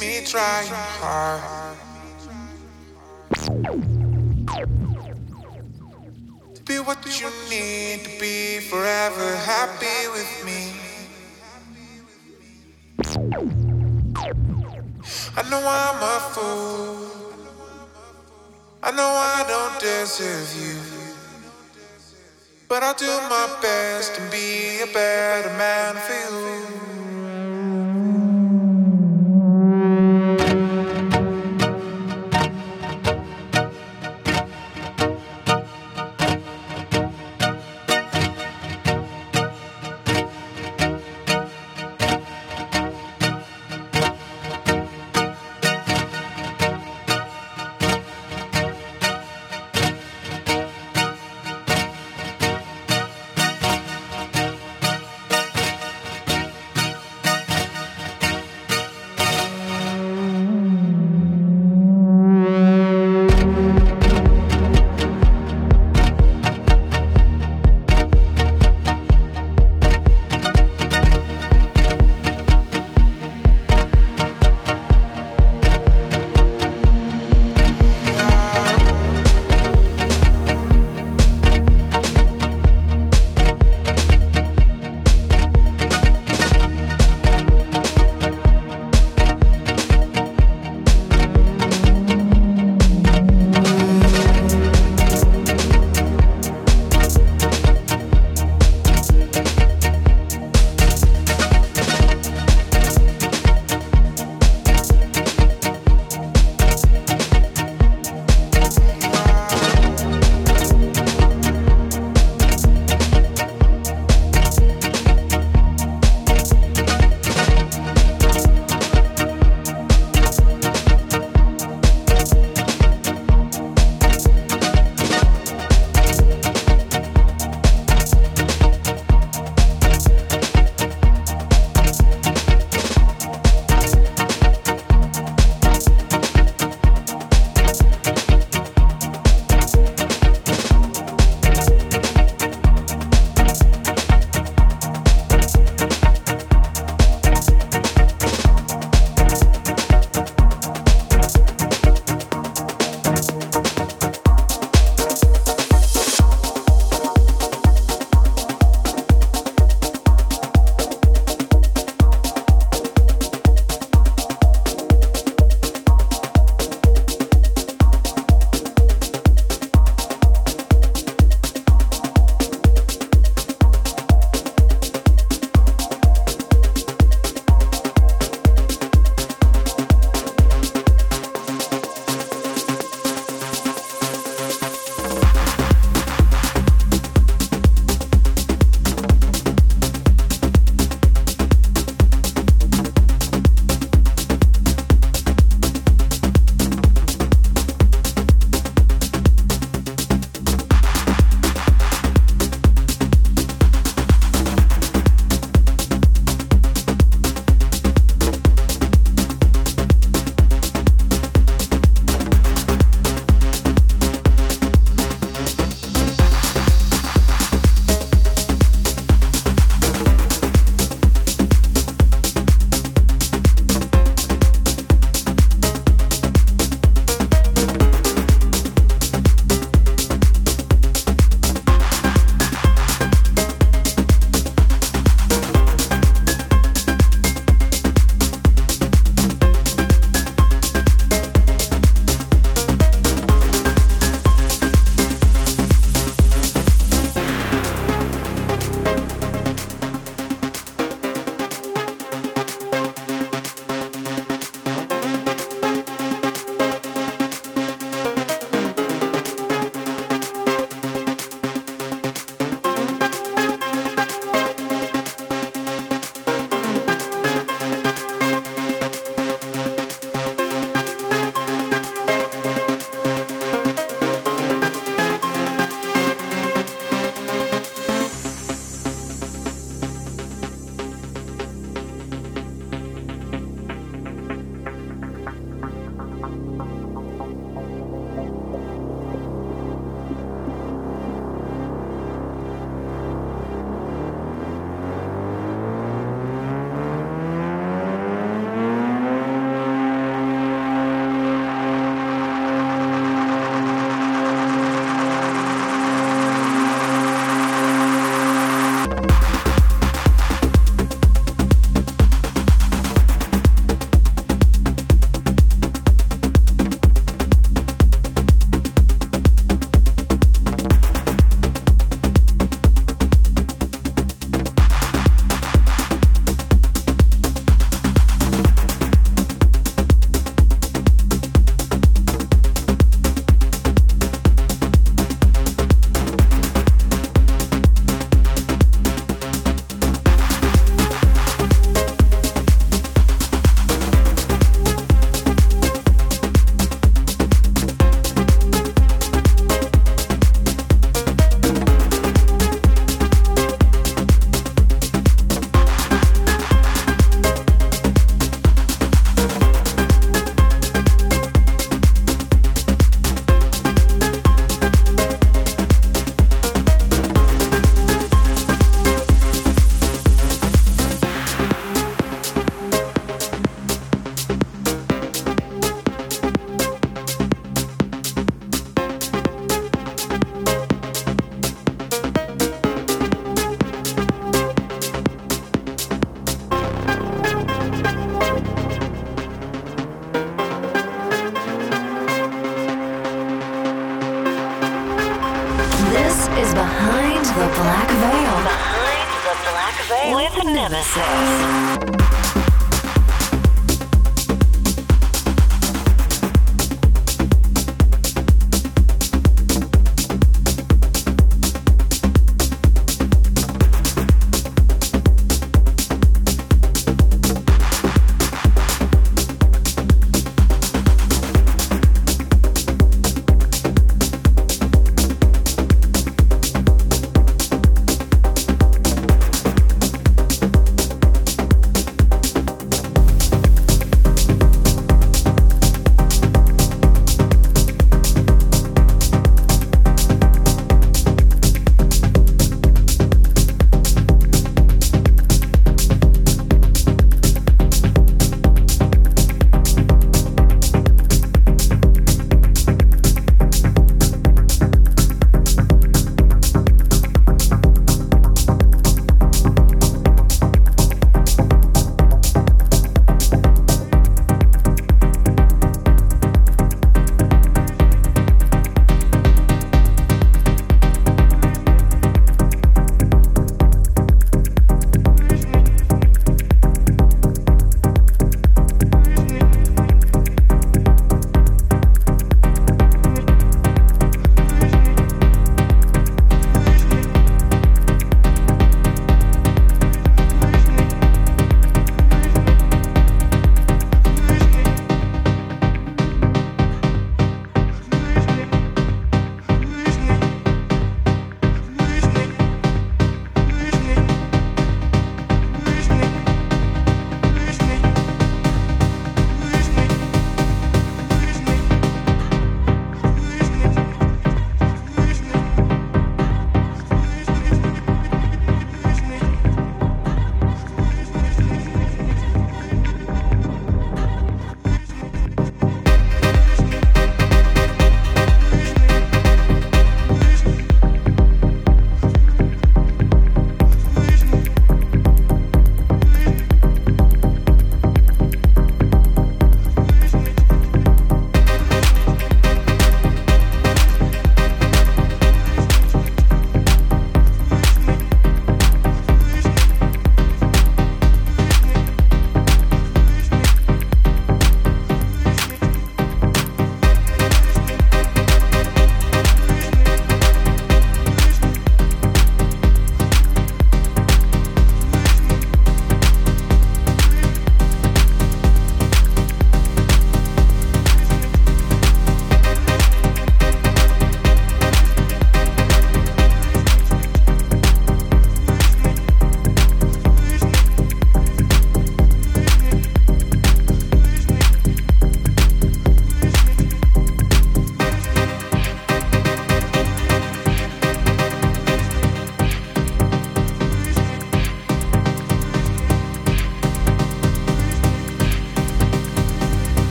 me try hard to be what you need to be forever happy with me. I know I'm a fool. I know I don't deserve you. But I'll do my best to be a better man for you.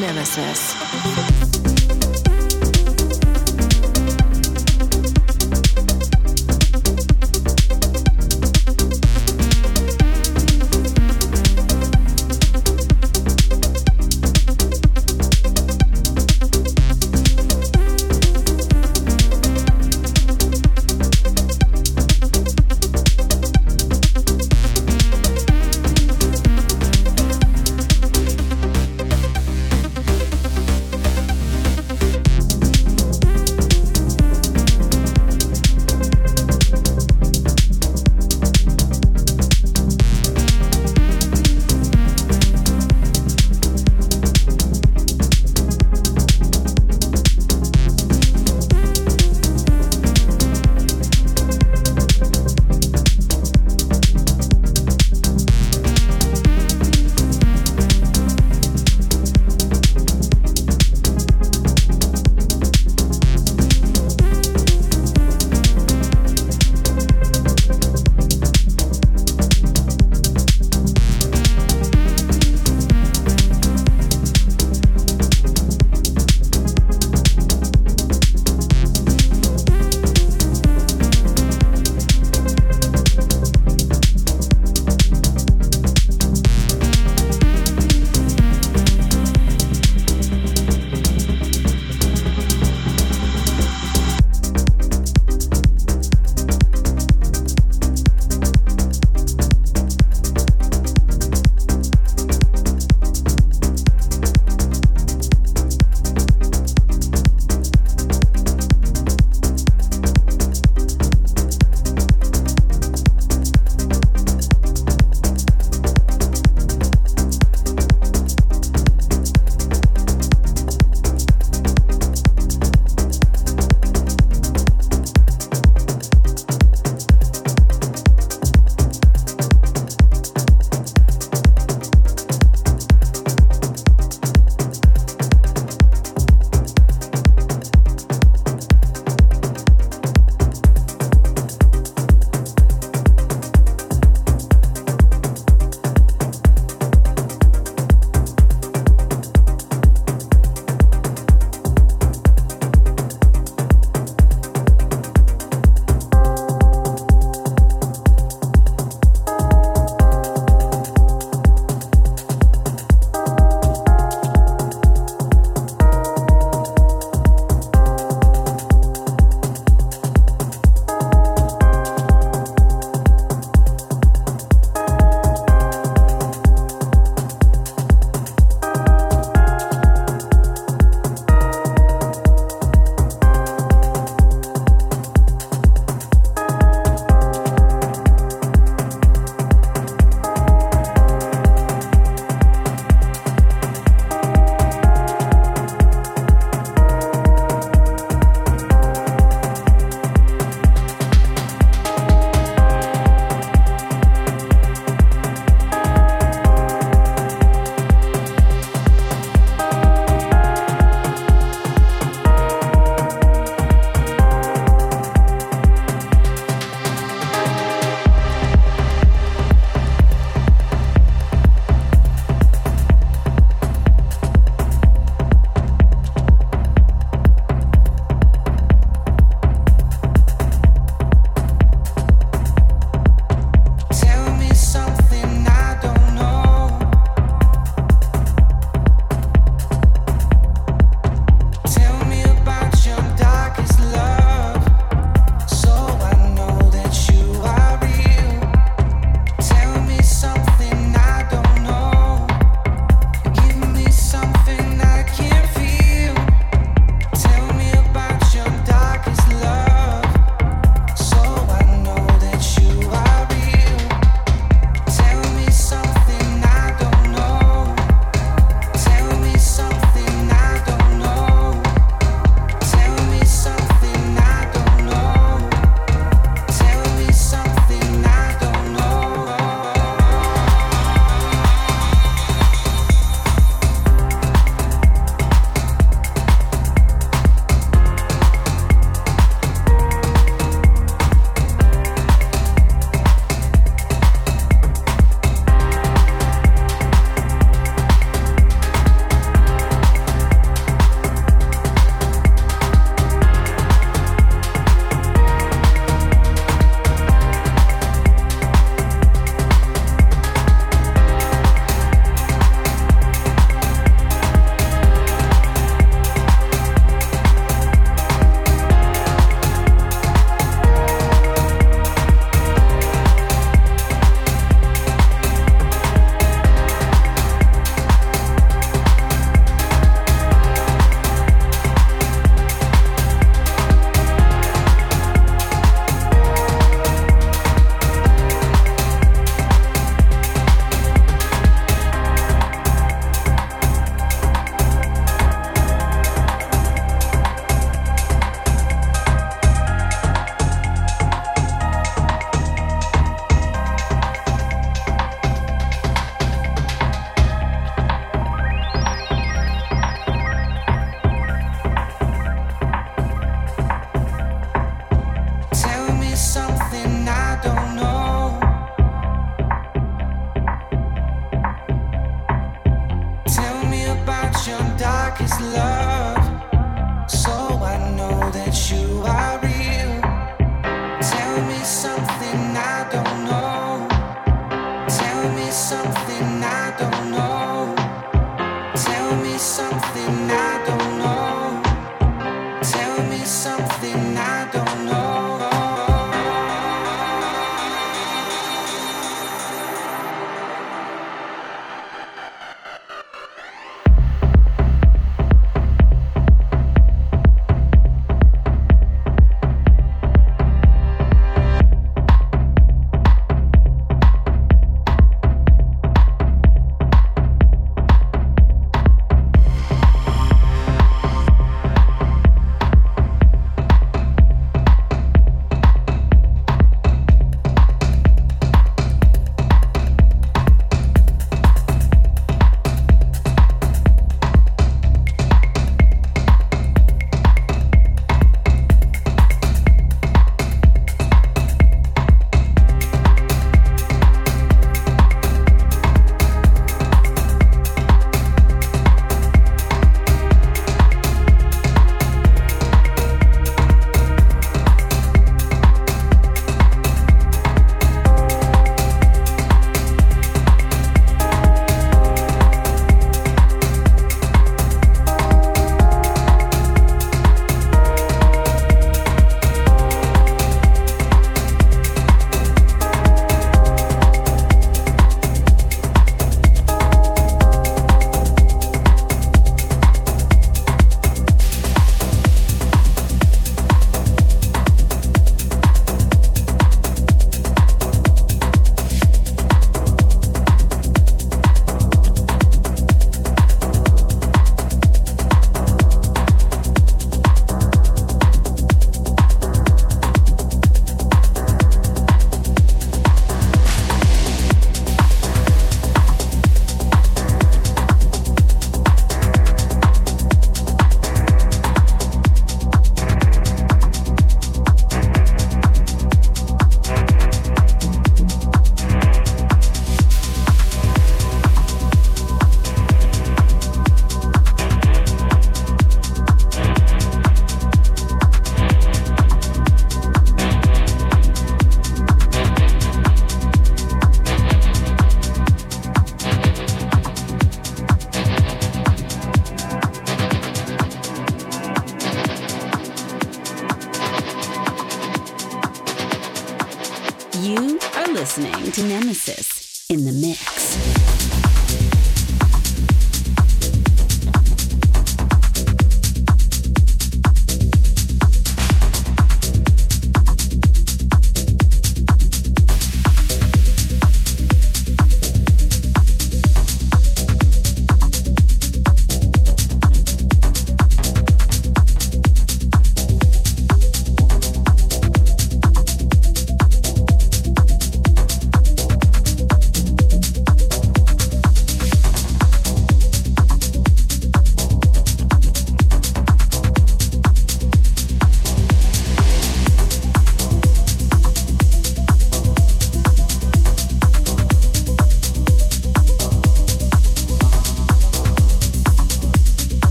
Nemesis.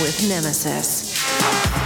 With Nemesis.